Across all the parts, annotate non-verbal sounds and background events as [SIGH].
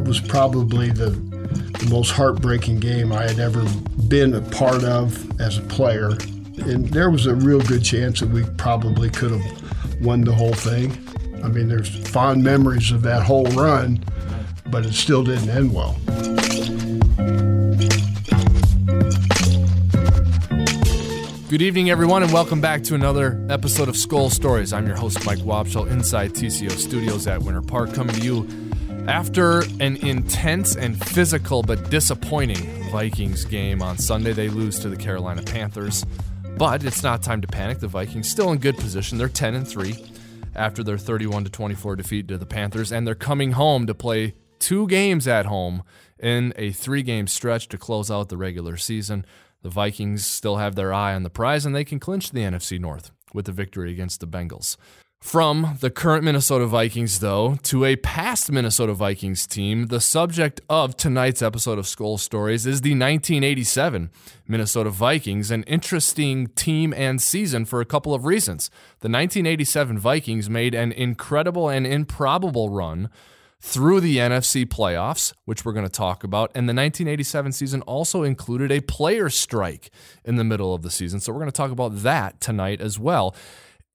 that was probably the, the most heartbreaking game I had ever been a part of as a player. And there was a real good chance that we probably could have won the whole thing. I mean, there's fond memories of that whole run, but it still didn't end well. Good evening, everyone, and welcome back to another episode of Skull Stories. I'm your host, Mike Wobschall, inside TCO Studios at Winter Park, coming to you after an intense and physical but disappointing Vikings game on Sunday. They lose to the Carolina Panthers, but it's not time to panic. The Vikings still in good position. They're 10 and 3 after their 31 to 24 defeat to the Panthers, and they're coming home to play two games at home in a three game stretch to close out the regular season. The Vikings still have their eye on the prize and they can clinch the NFC North with a victory against the Bengals. From the current Minnesota Vikings, though, to a past Minnesota Vikings team, the subject of tonight's episode of Skull Stories is the 1987 Minnesota Vikings, an interesting team and season for a couple of reasons. The 1987 Vikings made an incredible and improbable run through the NFC playoffs, which we're going to talk about. And the 1987 season also included a player strike in the middle of the season. So we're going to talk about that tonight as well.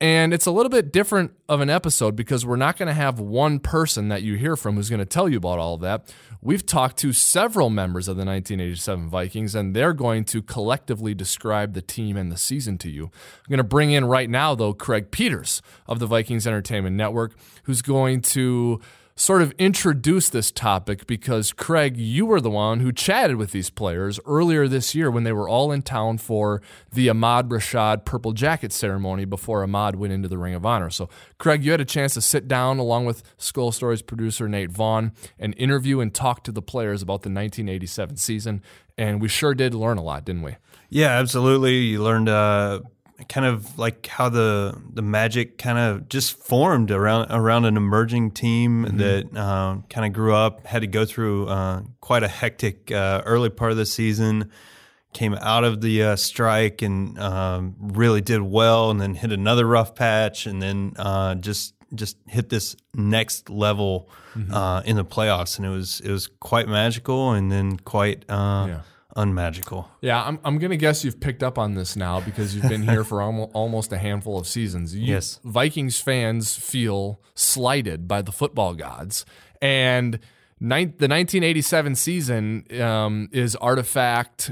And it's a little bit different of an episode because we're not going to have one person that you hear from who's going to tell you about all of that. We've talked to several members of the 1987 Vikings, and they're going to collectively describe the team and the season to you. I'm going to bring in right now, though, Craig Peters of the Vikings Entertainment Network, who's going to sort of introduce this topic because, Craig, you were the one who chatted with these players earlier this year when they were all in town for the Ahmad Rashad Purple Jacket ceremony before Ahmad went into the Ring of Honor. So, Craig, you had a chance to sit down along with Skull Stories producer Nate Vaughn and interview and talk to the players about the 1987 season. And we sure did learn a lot, didn't we? Yeah, absolutely. You learned uh, kind of like how the the magic kind of just formed around around an emerging team mm-hmm. that uh, kind of grew up, had to go through uh, quite a hectic uh, early part of the season, came out of the uh, strike and um, really did well, and then hit another rough patch, and then uh, just just hit this next level mm-hmm. Uh, in the playoffs, and it was it was quite magical, and then quite. Yeah unmagical. Yeah, I'm, I'm going to guess you've picked up on this now because you've been here for [LAUGHS] almost a handful of seasons. You, yes. Vikings fans feel slighted by the football gods. And the 1987 season um, is artifact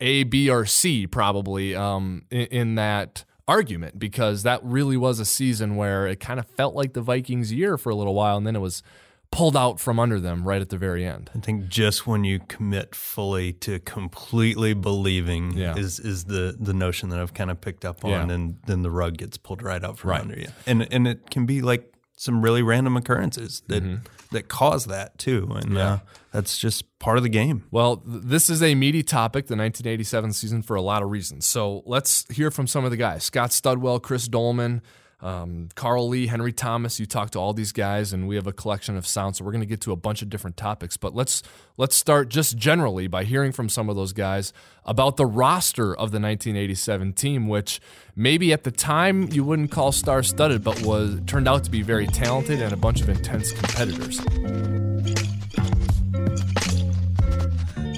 A, B, or C, probably, um, in, in that argument because that really was a season where it kind of felt like the Vikings' year for a little while, and then it was pulled out from under them right at the very end. I think just when you commit fully to completely believing yeah. is is the the notion that I've kind of picked up on, yeah. and then the rug gets pulled right out from right. under you, and and it can be like some really random occurrences that mm-hmm. that cause that too, and yeah. uh, that's just part of the game. Well, th- this is a meaty topic, the 1987 season, for a lot of reasons. So let's hear from some of the guys: Scott Studwell, Chris Doleman um, Carl Lee, Henry Thomas. You talk to all these guys, and we have a collection of sounds. So we're going to get to a bunch of different topics. But let's let's start just generally by hearing from some of those guys about the roster of the 1987 team, which maybe at the time you wouldn't call star-studded, but was turned out to be very talented and a bunch of intense competitors.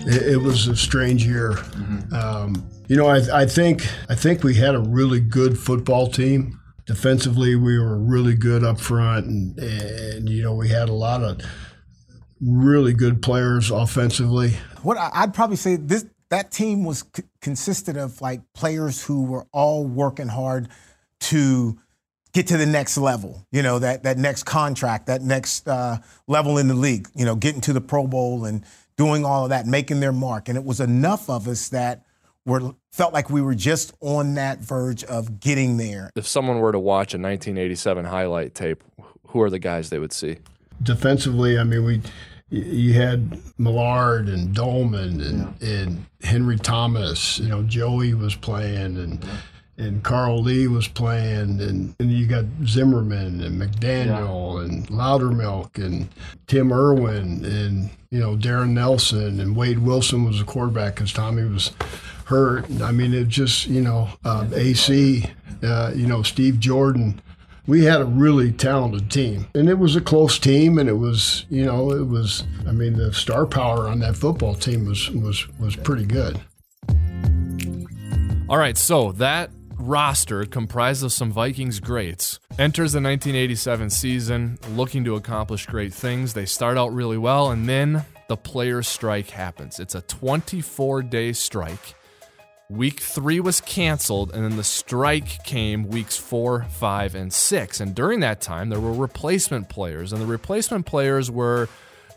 It, was a strange year. Mm-hmm. Um, you know, I, I think I think we had a really good football team. Defensively, we were really good up front, and, and you know we had a lot of really good players offensively. What I'd probably say this that team was c- consisted of like players who were all working hard to get to the next level. You know that that next contract, that next uh, level in the league. You know, getting to the Pro Bowl and doing all of that, making their mark. And it was enough of us that were felt like we were just on that verge of getting there. If someone were to watch a 1987 highlight tape, who are the guys they would see? Defensively, I mean, we you had Millard and Doleman and, yeah. and Henry Thomas. You know, Joey was playing and. Yeah and Carl Lee was playing, and, and you got Zimmerman and McDaniel yeah. and Lowdermilk and Tim Irwin and you know Darrin Nelson and Wade Wilson was the quarterback because Tommy was I mean, it just you know uh, AC, uh, you know Steve Jordan. we had a really talented team. And it was a close team and it was, you know, it was I mean the star power on that football team was was was pretty good. All right, so that roster comprised of some Vikings greats enters the 1987 season looking to accomplish great things. They start out really well and then the players strike happens. It's a 24-day strike Week three was canceled, and then the strike came weeks four, five, and six. And during that time, there were replacement players, and the replacement players were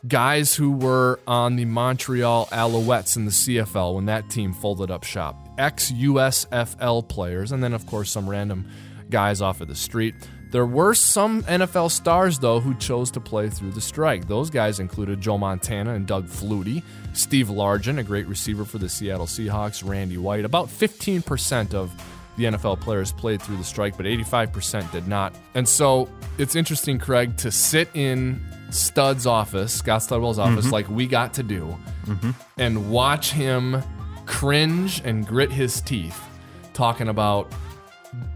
guys who were on the Montreal Alouettes in the CFL when that team folded up shop, ex USFL players, and then, of course, some random guys off of the street. There were some NFL stars, though, who chose to play through the strike. Those guys included Joe Montana and Doug Flutie, Steve Largent, a great receiver for the Seattle Seahawks, Randy White. About 15% of the NFL players played through the strike, but 85% did not. And so it's interesting, Craig, to sit in Stud's office, Scott Studwell's office, mm-hmm. like we got to do, mm-hmm. and watch him cringe and grit his teeth talking about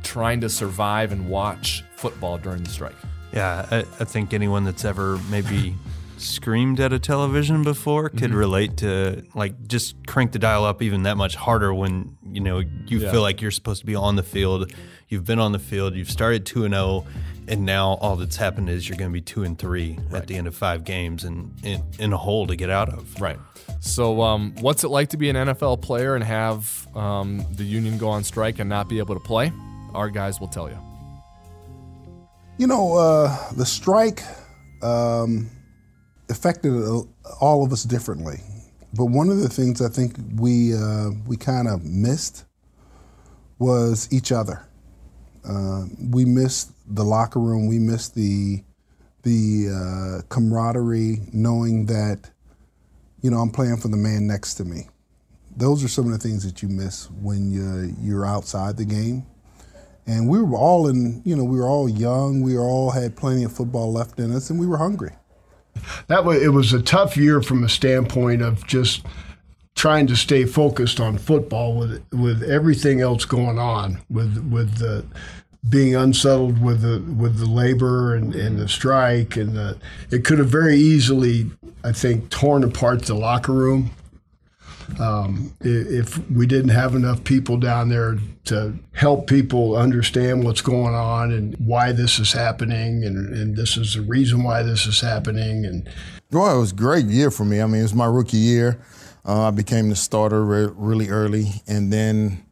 trying to survive and watch football during the strike. Yeah, I, I think anyone that's ever maybe [LAUGHS] screamed at a television before could mm-hmm. relate to like just crank the dial up even that much harder when you know you yeah. feel like you're supposed to be on the field. You've been on the field. You've started two and zero, oh, and now all that's happened is you're going to be two and three right. at the end of five games and in, in, a hole to get out of. Right. So, um, what's it like to be an NFL player and have um, the union go on strike and not be able to play? Our guys will tell you. You know, uh, the strike um, affected all of us differently. But one of the things I think we uh, we kind of missed was each other. Uh, we missed the locker room. We missed the the uh, camaraderie, knowing that you know I'm playing for the man next to me. Those are some of the things that you miss when you, you're outside the game and we were all in you know we were all young. We all had plenty of football left in us and we were hungry. That was it was a tough year from a standpoint of just trying to stay focused on football with with everything else going on with with the being unsettled with the with the labor and, and the strike and the, it could have very easily I think torn apart the locker room um, if we didn't have enough people down there to help people understand what's going on and why this is happening, and, and this is the reason why this is happening, and well, it was a great year for me. I mean, it was my rookie year. Uh, I became the starter re- really early, and then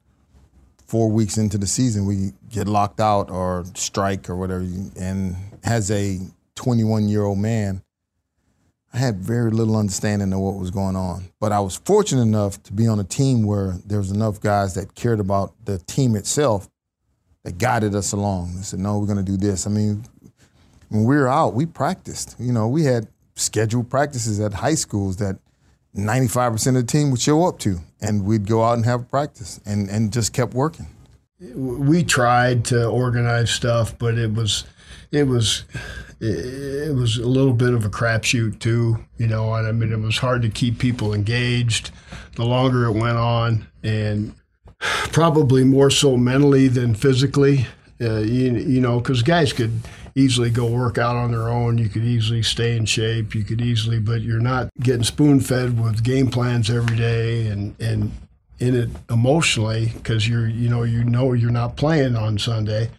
four weeks into the season, we get locked out or strike or whatever. And as a 21 year old man, I had very little understanding of what was going on. But I was fortunate enough to be on a team where there was enough guys that cared about the team itself that guided us along. They said, no, we're going to do this. I mean, when we were out, we practiced. You know, we had scheduled practices at high schools that 95% of the team would show up to, and we'd go out and have practice and, and just kept working. We tried to organize stuff, but it was, it was, it, was a little bit of a crapshoot too, you know. And I mean, it was hard to keep people engaged the longer it went on, and probably more so mentally than physically. Uh, you, you know, because guys could easily go work out on their own. You could easily stay in shape. You could easily, but you're not getting spoon fed with game plans every day and and in it emotionally because you're you know you know you're not playing on Sunday.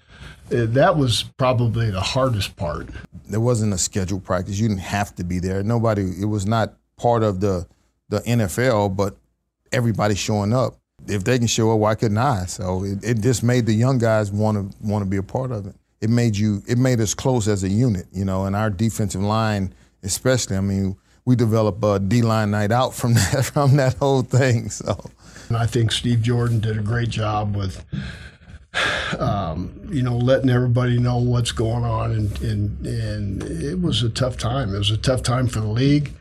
Uh, that was probably the hardest part. There wasn't a scheduled practice. You didn't have to be there. Nobody. It was not part of the the NFL, but everybody showing up. If they can show up, why couldn't I? So it, it just made the young guys want to want to be a part of it. It made you. It made us close as a unit, you know. And our defensive line, especially. I mean, we developed a D line night out from [LAUGHS] that from that whole thing. So. And I think Steve Jordan did a great job with um, you know, letting everybody know what's going on, and, and and it was a tough time. It was a tough time for the league,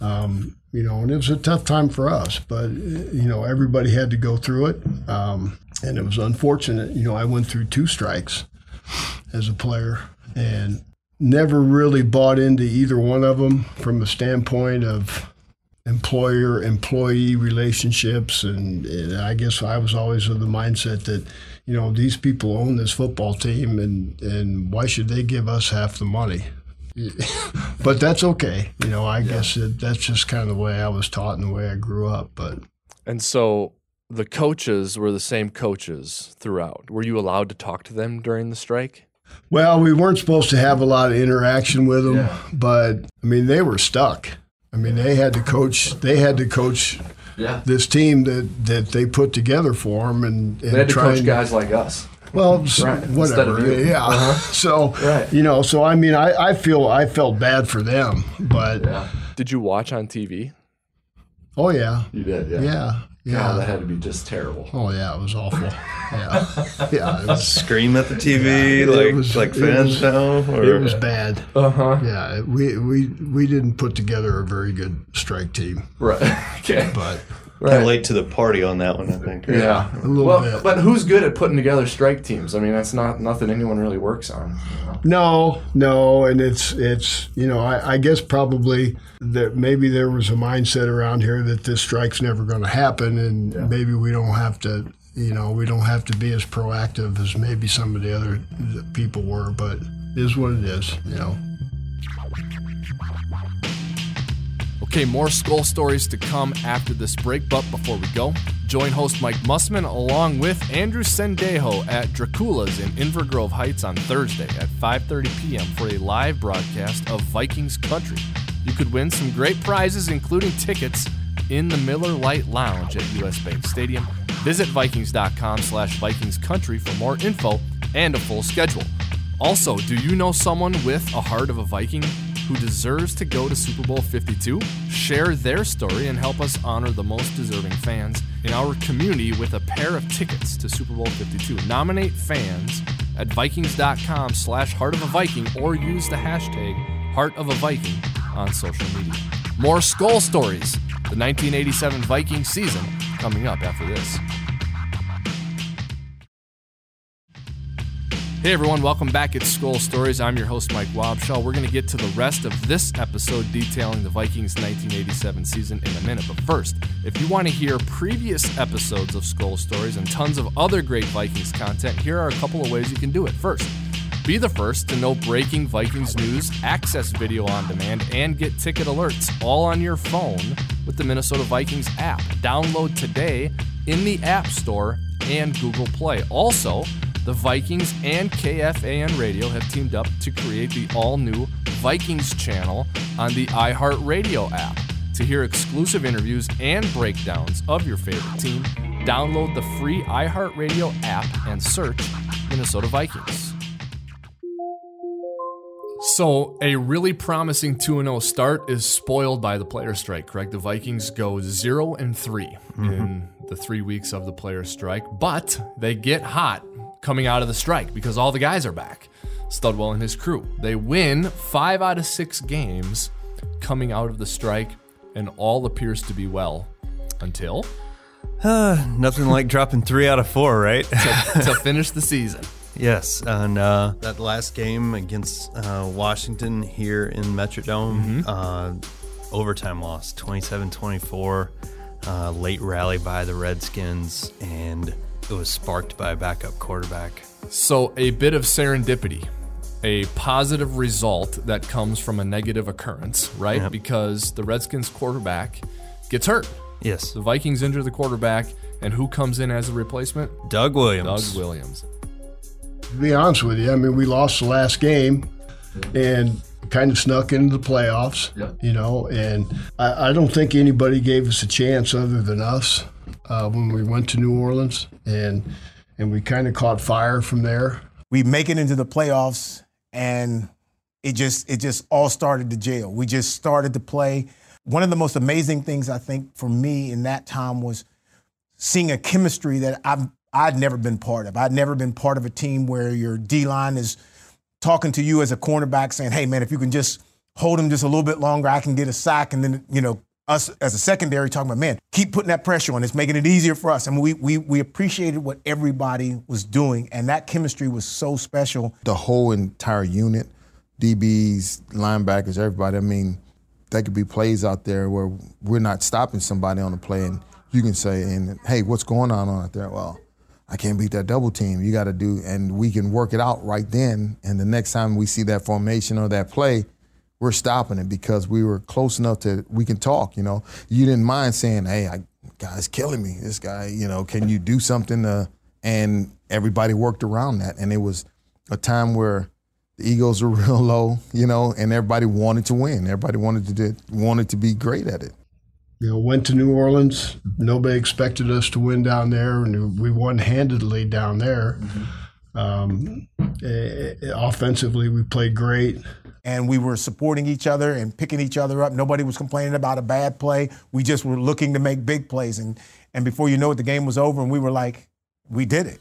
um, you know, and it was a tough time for us. But you know, everybody had to go through it, um, and it was unfortunate. You know, I went through two strikes as a player, and never really bought into either one of them from a standpoint of employer employee relationships and, and, I guess I was always of the mindset that you know, these people own this football team, and and why should they give us half the money? [LAUGHS] but that's okay. You know, I guess it, that's just kind of the way I was taught and the way I grew up. But And so the coaches were the same coaches throughout. Were you allowed to talk to them during the strike? well, we weren't supposed to have a lot of interaction with them, but I mean, they were stuck. I mean, they had to coach. They had to coach Yeah. this team that that they put together for them, and, and They had to coach and- guys like us. Well, Right, whatever. of you. Yeah. Uh-huh. [LAUGHS] So Right. you know, so I mean, I, I feel I felt bad for them, but Did you watch on TV? oh yeah, You did, yeah, yeah. Had to be just terrible. Oh yeah, it was awful. [LAUGHS] Yeah, yeah. It was, Scream at the TV it like was- like fans was- now, it was bad. Uh huh. Yeah, we we we didn't put together a very good strike team, Right. [LAUGHS] okay. but kind of late to the party on that one, I think. Yeah. a little well, bit. but who's good at putting together strike teams? I mean, that's not nothing anyone really works on. you know? No, no, and it's it's you know I, I guess probably that maybe there was a mindset around here that this strike's never going to happen, and maybe we don't have to you know we don't have to be as proactive as maybe some of the other people were, but it is what it is, you know. Okay, more skull stories to come after this break, but before we go, join host Mike Mussman along with Andrew Sendejo at Dracula's in Inver Grove Heights on Thursday at 5:30 p.m. for a live broadcast of Vikings Country. You could win some great prizes, including tickets in the Miller Lite Lounge at US Bank Stadium. Visit Vikings.com slash Vikings Country for more info and a full schedule. Also, do you know someone with a heart of a Viking who deserves to go to Super Bowl 52? Share their story and help us honor the most deserving fans in our community with a pair of tickets to Super Bowl 52. Nominate fans at vikings.com slash heart of a Viking or use the hashtag heart of a Viking on social media. More skull stories, the 1987 Viking season, coming up after this. Hey everyone, welcome back at Skull Stories. I'm your host, Mike Wobschall. We're going to get to the rest of this episode detailing the Vikings 1987 season in a minute. But first, if you want to hear previous episodes of Skull Stories and tons of other great Vikings content, here are a couple of ways you can do it. First, be the first to know breaking Vikings news, access video on demand, and get ticket alerts all on your phone with the Minnesota Vikings app. Download today in the App Store and Google Play. Also, the Vikings and KFAN Radio have teamed up to create the all new Vikings channel on the iHeartRadio app. To hear exclusive interviews and breakdowns of your favorite team, download the free iHeartRadio app and search Minnesota Vikings. So, a really promising 2 0 start is spoiled by the player strike, correct? The Vikings go 0 and 3 mm-hmm. in the three weeks of the player strike, but they get hot coming out of the strike because all the guys are back. Studwell and his crew. They win five out of six games coming out of the strike, and all appears to be well until Uh, [SIGHS] nothing like dropping three out of four, right? to [LAUGHS] finish the season. yes, and uh, that last game against uh, Washington here in Metrodome, uh, overtime loss, 27-24, uh, late rally by the Redskins, and it was sparked by a backup quarterback. So, a bit of serendipity, a positive result that comes from a negative occurrence, right? Because the Redskins quarterback gets hurt. Yes, The Vikings injure the quarterback, and who comes in as a replacement? Doug Williams. Doug Williams. To be honest with you, I mean, we lost the last game and kind of snuck into the playoffs, you know, and I, I don't think anybody gave us a chance other than us uh, when we went to New Orleans, and and we kind of caught fire from there. we make it into the playoffs and it just it just all started to jail. We just started to play. One of the most amazing things I think for me in that time was seeing a chemistry that I've I'd never been part of. I'd never been part of a team where your D line is talking to you as a cornerback saying, "Hey man, if you can just hold him just a little bit longer, I can get a sack." And then you know us as a secondary talking about, "Man, keep putting that pressure on. It's making it easier for us." And we we we appreciated what everybody was doing, and that chemistry was so special. the whole entire unit, DBs, linebackers, everybody. I mean, there could be plays out there where we're not stopping somebody on the play, and you can say, "And hey, what's going on out there?" Well, I can't beat that double team. You got to do, and we can work it out right then. And the next time we see that formation or that play, we're stopping it because we were close enough to we can talk. You know, you didn't mind saying, "Hey, I, guy's killing me. This guy, you know, can you do something?" To, and everybody worked around that, and it was a time where the egos were [LAUGHS] real low, you know, and everybody wanted to win. Everybody wanted to do, wanted to be great at it you know, went to New Orleans. Nobody expected us to win down there, and we won handedly down there. Mm-hmm. Um, eh, offensively, we played great. And we were supporting each other and picking each other up. Nobody was complaining about a bad play. We just were looking to make big plays. And, and before you know it, the game was over, and we were like, we did it.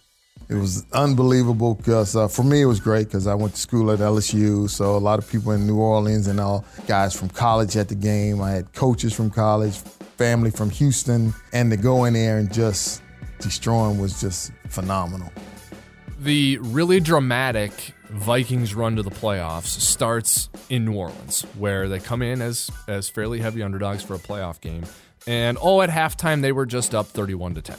It was unbelievable because uh, for me it was great because I went to school at LSU, so a lot of people in New Orleans and all guys from college at the game. I had coaches from college, family from Houston, and to go in there and just destroy them was just phenomenal. The really dramatic Vikings run to the playoffs starts in New Orleans, where they come in as as fairly heavy underdogs for a playoff game, and oh, at halftime they were just up thirty-one to ten.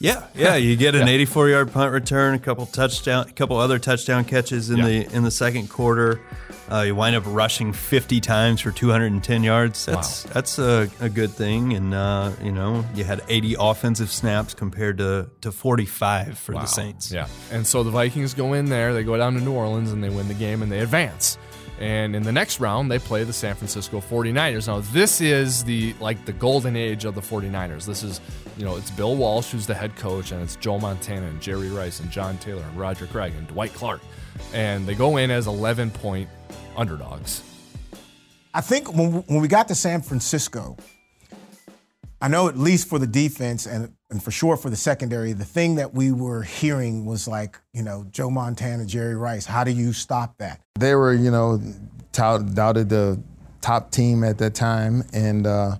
Yeah, yeah, you get an [LAUGHS] 84 yard punt return, a couple touchdown, a couple other touchdown catches in yeah. the in the second quarter. Uh, you wind up rushing 50 times for 210 yards. That's wow. that's a, a, good thing, and uh, you know you had 80 offensive snaps compared to to 45 for wow. the Saints. Yeah, and so the Vikings go in there, they go down to New Orleans, and they win the game, and they advance. And in the next round, they play the San Francisco 49ers. Now, this is the like the golden age of the 49ers. This is, you know, it's Bill Walsh who's the head coach, and it's Joe Montana and Jerry Rice and John Taylor and Roger Craig and Dwight Clark. And they go in as 11 point underdogs. I think when, when we got to San Francisco, I know at least for the defense and, and for sure for the secondary, the thing that we were hearing was like, you know, Joe Montana, Jerry Rice, how do you stop that? They were, you know, tout, doubted the top team at that time. And uh,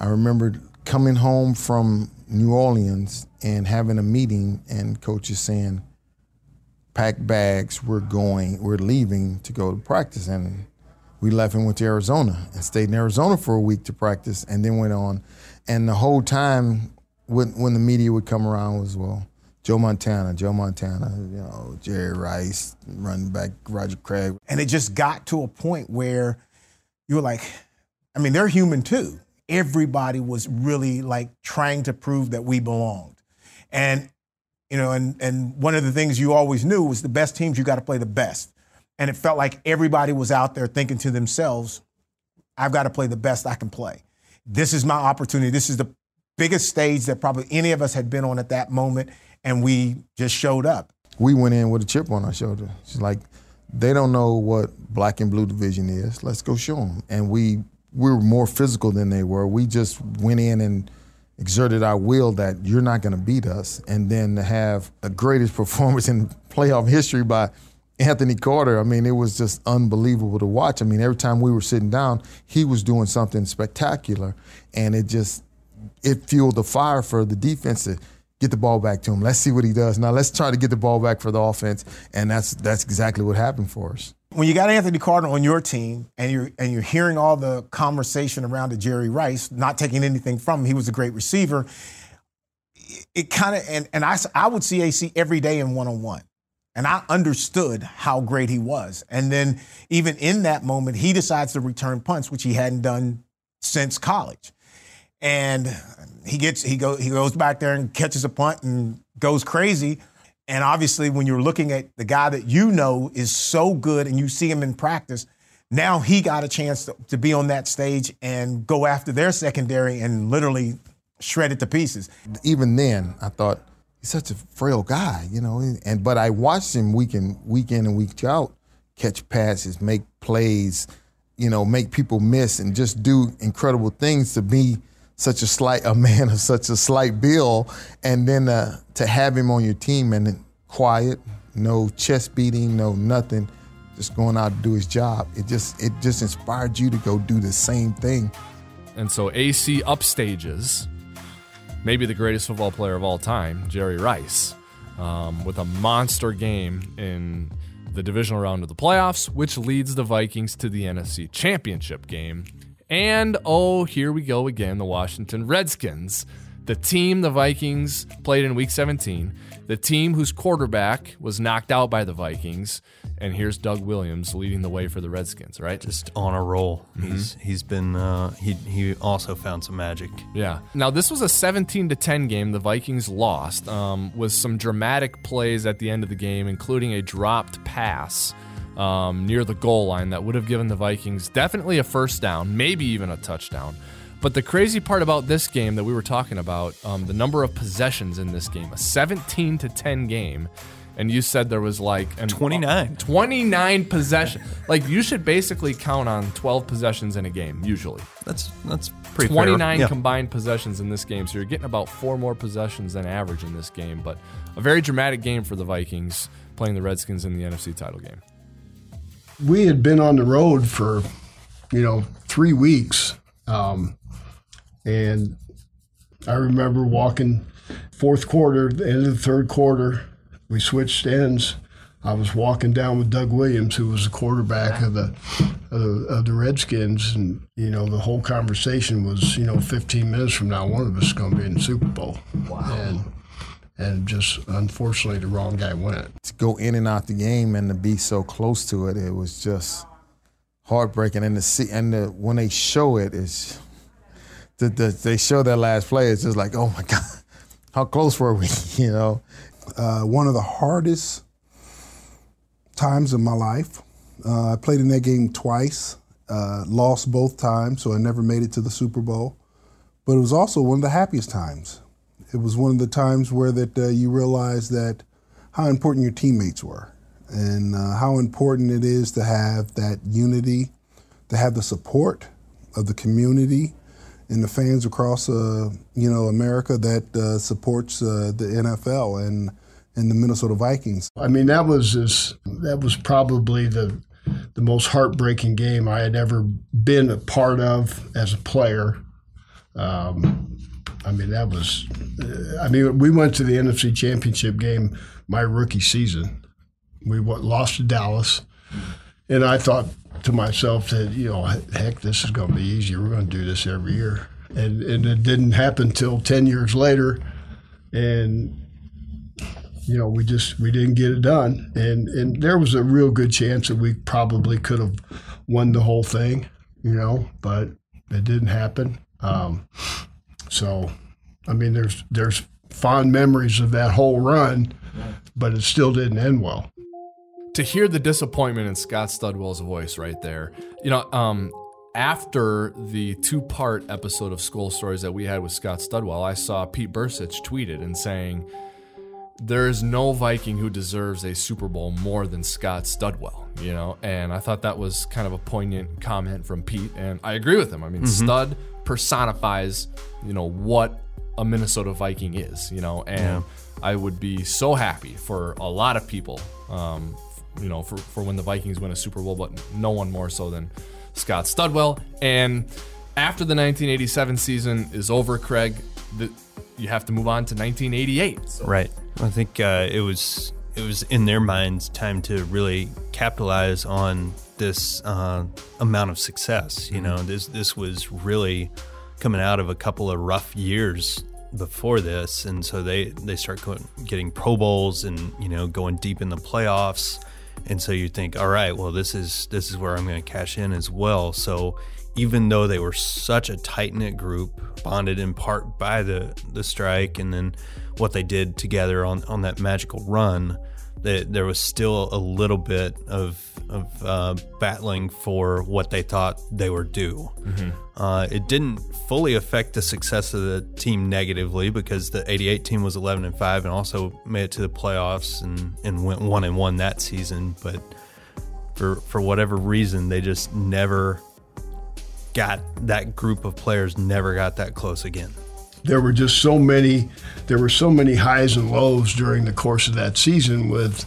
I remember coming home from New Orleans and having a meeting and coaches saying, pack bags, we're going, we're leaving to go to practice. And we left and went to Arizona and stayed in Arizona for a week to practice and then went on and the whole time when when the media would come around was well Joe Montana, Joe Montana, you know, Jerry Rice, running back Roger Craig. And it just got to a point where you were like, I mean, they're human too. Everybody was really like trying to prove that we belonged. And, you know, and and one of the things you always knew was the best teams, you got to play the best. And it felt like everybody was out there thinking to themselves, I've got to play the best I can play this is my opportunity. This is the biggest stage that probably any of us had been on at that moment, and we just showed up. We went in with a chip on our shoulder. It's like they don't know what black and blue division is. Let's go show them. And we we were more physical than they were. We just went in and exerted our will that you're not going to beat us, and then to have the greatest [LAUGHS] performance in playoff history by Anthony Carter, I mean, it was just unbelievable to watch. I mean, every time we were sitting down, he was doing something spectacular, and it just it fueled the fire for the defense to get the ball back to him. Let's see what he does. Now let's try to get the ball back for the offense, and that's that's exactly what happened for us. When you got Anthony Carter on your team, and you're and you're hearing all the conversation around the Jerry Rice, not taking anything from him, he was a great receiver. It kind of and and I I would see AC every day in one on one. And I understood how great he was. And then even in that moment, he decides to return punts, which he hadn't done since college. And he gets he go he goes back there and catches a punt and goes crazy. And obviously, when you're looking at the guy that you know is so good and you see him in practice, now he got a chance to, to be on that stage and go after their secondary and literally shred it to pieces. Even then, I thought he's such a frail guy, you know. And but I watched him week in week in and week out catch passes, make plays, you know, make people miss, and just do incredible things to be such a slight a man of such a slight bill, and then uh, to have him on your team and quiet, no chest beating, no nothing, just going out to do his job. It just it just inspired you to go do the same thing. And so AC upstages maybe the greatest football player of all time, Jerry Rice, um, with a monster game in the divisional round of the playoffs, which leads the Vikings to the NFC Championship game. And oh, here we go again the Washington Redskins the team the Vikings played in week 17, the team whose quarterback was knocked out by the Vikings, and here's Doug Williams leading the way for the Redskins, right? Just on a roll. Mm-hmm. He's he's been uh, he he also found some magic. Yeah. Now this was a 17 to 10 game. The Vikings lost um, with some dramatic plays at the end of the game, including a dropped pass um, near the goal line that would have given the Vikings definitely a first down, maybe even a touchdown. But the crazy part about this game that we were talking about, um, the number of possessions in this game, a 17 to 10 game. And you said there was like an, 29. 29 possessions like you should basically count on 12 possessions in a game usually. That's that's pretty fair. 29 Yeah. combined possessions in this game, so you're getting about four more possessions than average in this game. But a very dramatic game for the Vikings playing the Redskins in the NFC title game. We had been on the road for, you know, three weeks. Um, and I remember walking fourth quarter, the end of the third quarter, we switched ends. I was walking down with Doug Williams, who was the quarterback of the, of the of the Redskins, and you know the whole conversation was, you know, 15 minutes from now, one of us is going to be in the Super Bowl. Wow. And and just unfortunately, the wrong guy went. to go in and out the game and to be so close to it, it was just heartbreaking. And to see, and the, when they show it, it's the, the, they show that last play. It's just like, oh my [LAUGHS] god, how close were we? [LAUGHS] You know, uh, one of the hardest times of my life. Uh, I played in that game twice, uh, lost both times, so I never made it to the Super Bowl. But it was also one of the happiest times. It was one of the times where that uh, you realize that how important your teammates were, and uh, how important it is to have that unity, to have the support of the community and the fans across uh, you know America that uh, supports uh, the NFL and and the Minnesota Vikings. I mean, that was as, that was probably the the most heartbreaking game I had ever been a part of as a player. Um, I mean, that was. uh, I mean, we went to the NFC Championship game my rookie season. We lost to Dallas, and I thought to myself that you know, heck, this is going to be easy. We're going to do this every year, and and it didn't happen till ten years later, and you know, we just we didn't get it done, and and there was a real good chance that we probably could have won the whole thing, you know, but it didn't happen. Um, so, I mean, there's there's fond memories of that whole run, but it still didn't end well. to hear the disappointment in Scott Studwell's voice right there, you know, um, after the two part episode of Skull Stories that we had with Scott Studwell, I saw Pete Bercich tweeted and saying, There is no Viking who deserves a Super Bowl more than Scott Studwell, you know? And I thought that was kind of a poignant comment from Pete. And I agree with him. I mean, Stud personifies, you know, what a Minnesota Viking is, you know? And I would be so happy for a lot of people, um, you know, for, for when the Vikings win a Super Bowl, but no one more so than Scott Studwell. And after the 1987 season is over, Craig, the, you have to move on to 1988. Right. I think uh, it was it was in their minds time to really capitalize on this uh, amount of success. You know, this this was really coming out of a couple of rough years before this, and so they they start going, getting Pro Bowls and you know going deep in the playoffs, and so you think, all right, well this is this is where I'm going to cash in as well. So even though they were such a tight knit group, bonded in part by the the strike and then what they did together on on that magical run, that there was still a little bit of of uh, battling for what they thought they were due. Uh, it didn't fully affect the success of the team negatively because the '88 team was 11 and five and also made it to the playoffs and and went one and one that season, but. For, for whatever reason, they just never got that group of players never got that close again. There were just so many there were so many highs and lows during the course of that season with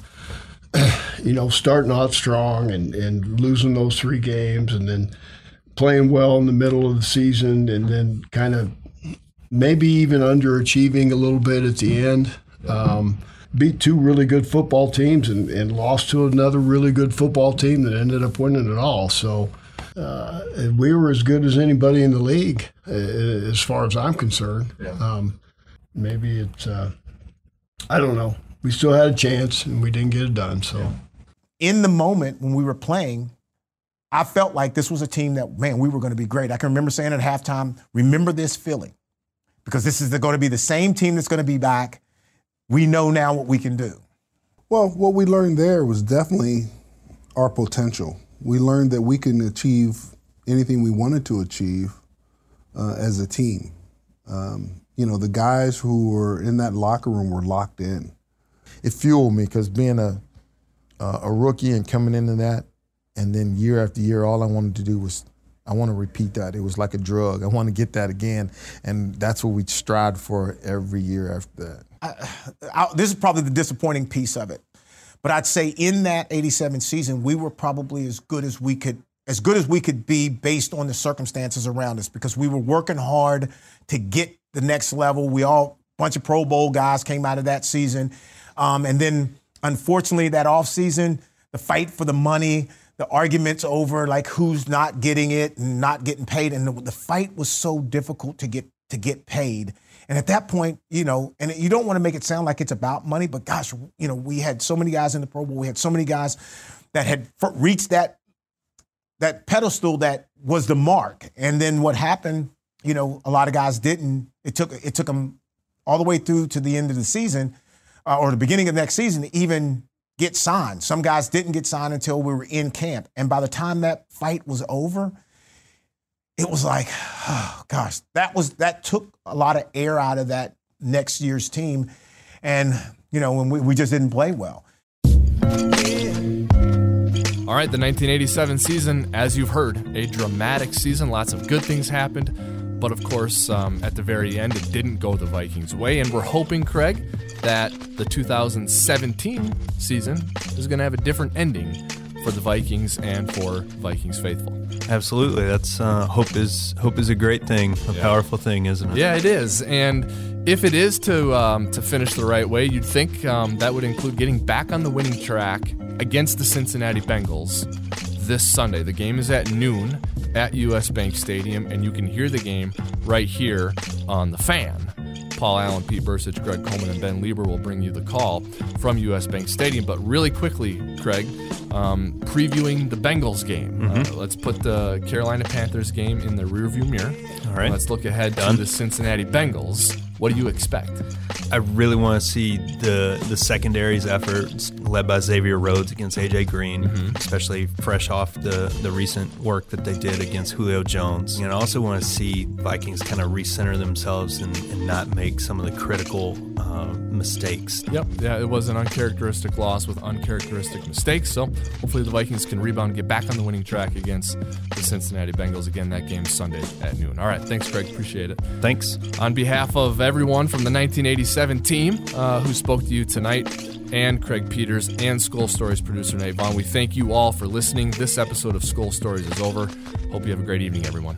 [CLEARS THROAT] you know starting out strong and, and losing those three games and then playing well in the middle of the season and then kind of maybe even underachieving a little bit at the end. Um, beat two really good football teams and, and lost to another really good football team that ended up winning it all. So uh, we were as good as anybody in the league uh, as far as I'm concerned. Um, maybe it's uh, I don't know. We still had a chance and we didn't get it done. So in the moment when we were playing, I felt like this was a team that, man, we were going to be great. I can remember saying at halftime, remember this feeling, because this is going to be the same team that's going to be back. We know now what we can do. Well, what we learned there was definitely our potential. We learned that we can achieve anything we wanted to achieve uh, as a team. Um, you know, the guys who were in that locker room were locked in. It fueled me because being a uh, a rookie and coming into that, and then year after year, all I wanted to do was I want to repeat that. It was like a drug. I want to get that again, and that's what we strive for every year after that. I, I, this is probably the disappointing piece of it, but I'd say in that '87 season, we were probably as good as we could as good as we could be based on the circumstances around us because we were working hard to get the next level. We all bunch of Pro Bowl guys came out of that season, um, and then unfortunately that offseason, the fight for the money, the arguments over like who's not getting it and not getting paid, and the, the fight was so difficult to get to get paid. And at that point, you know, and you don't want to make it sound like it's about money, but gosh, you know, we had so many guys in the Pro Bowl. We had so many guys that had reached that that pedestal that was the mark. And then what happened, you know, a lot of guys didn't. It took it took them all the way through to the end of the season uh, or the beginning of next season to even get signed. Some guys didn't get signed until we were in camp. And by the time that fight was over, it was like, oh gosh, that was that took a lot of air out of that next year's team. And, you know, when we, we just didn't play well. All right, the 1987 season, as you've heard, a dramatic season. Lots of good things happened. But of course, um, at the very end, it didn't go the Vikings' way. And we're hoping, Craig, that the 2017 season is going to have a different ending for the Vikings and for Vikings faithful. Absolutely, that's uh, hope is hope is a great thing, a yeah. powerful thing, isn't it? Yeah, it is. And if it is to um, to finish the right way, you'd think um, that would include getting back on the winning track against the Cincinnati Bengals this Sunday. The game is at noon at US Bank Stadium, and you can hear the game right here on the fan. Paul Allen, Pete Bercich, Greg Coleman, and Ben Leber will bring you the call from US Bank Stadium. But really quickly, Craig, um, previewing the Bengals game. Mm-hmm. Uh, let's put the Carolina Panthers game in the rearview mirror. All right. Let's look ahead Done. to the Cincinnati Bengals. What do you expect? I really want to see the the secondary's efforts led by Xavier Rhodes against AJ Green, mm-hmm. especially fresh off the, the recent work that they did against Julio Jones. And I also want to see Vikings kind of recenter themselves and, and not make some of the critical uh, mistakes. Yep. Yeah, it was an uncharacteristic loss with uncharacteristic mistakes. So hopefully the Vikings can rebound and get back on the winning track against the Cincinnati Bengals. Again, that game Sunday at noon. All right. Thanks, Greg. Appreciate it. Thanks. On behalf of everyone from the 1987 team uh, who spoke to you tonight, and Craig Peters and Skull Stories producer Nate Vaughn, we thank you all for listening. This episode of Skull Stories is over. Hope you have a great evening, everyone.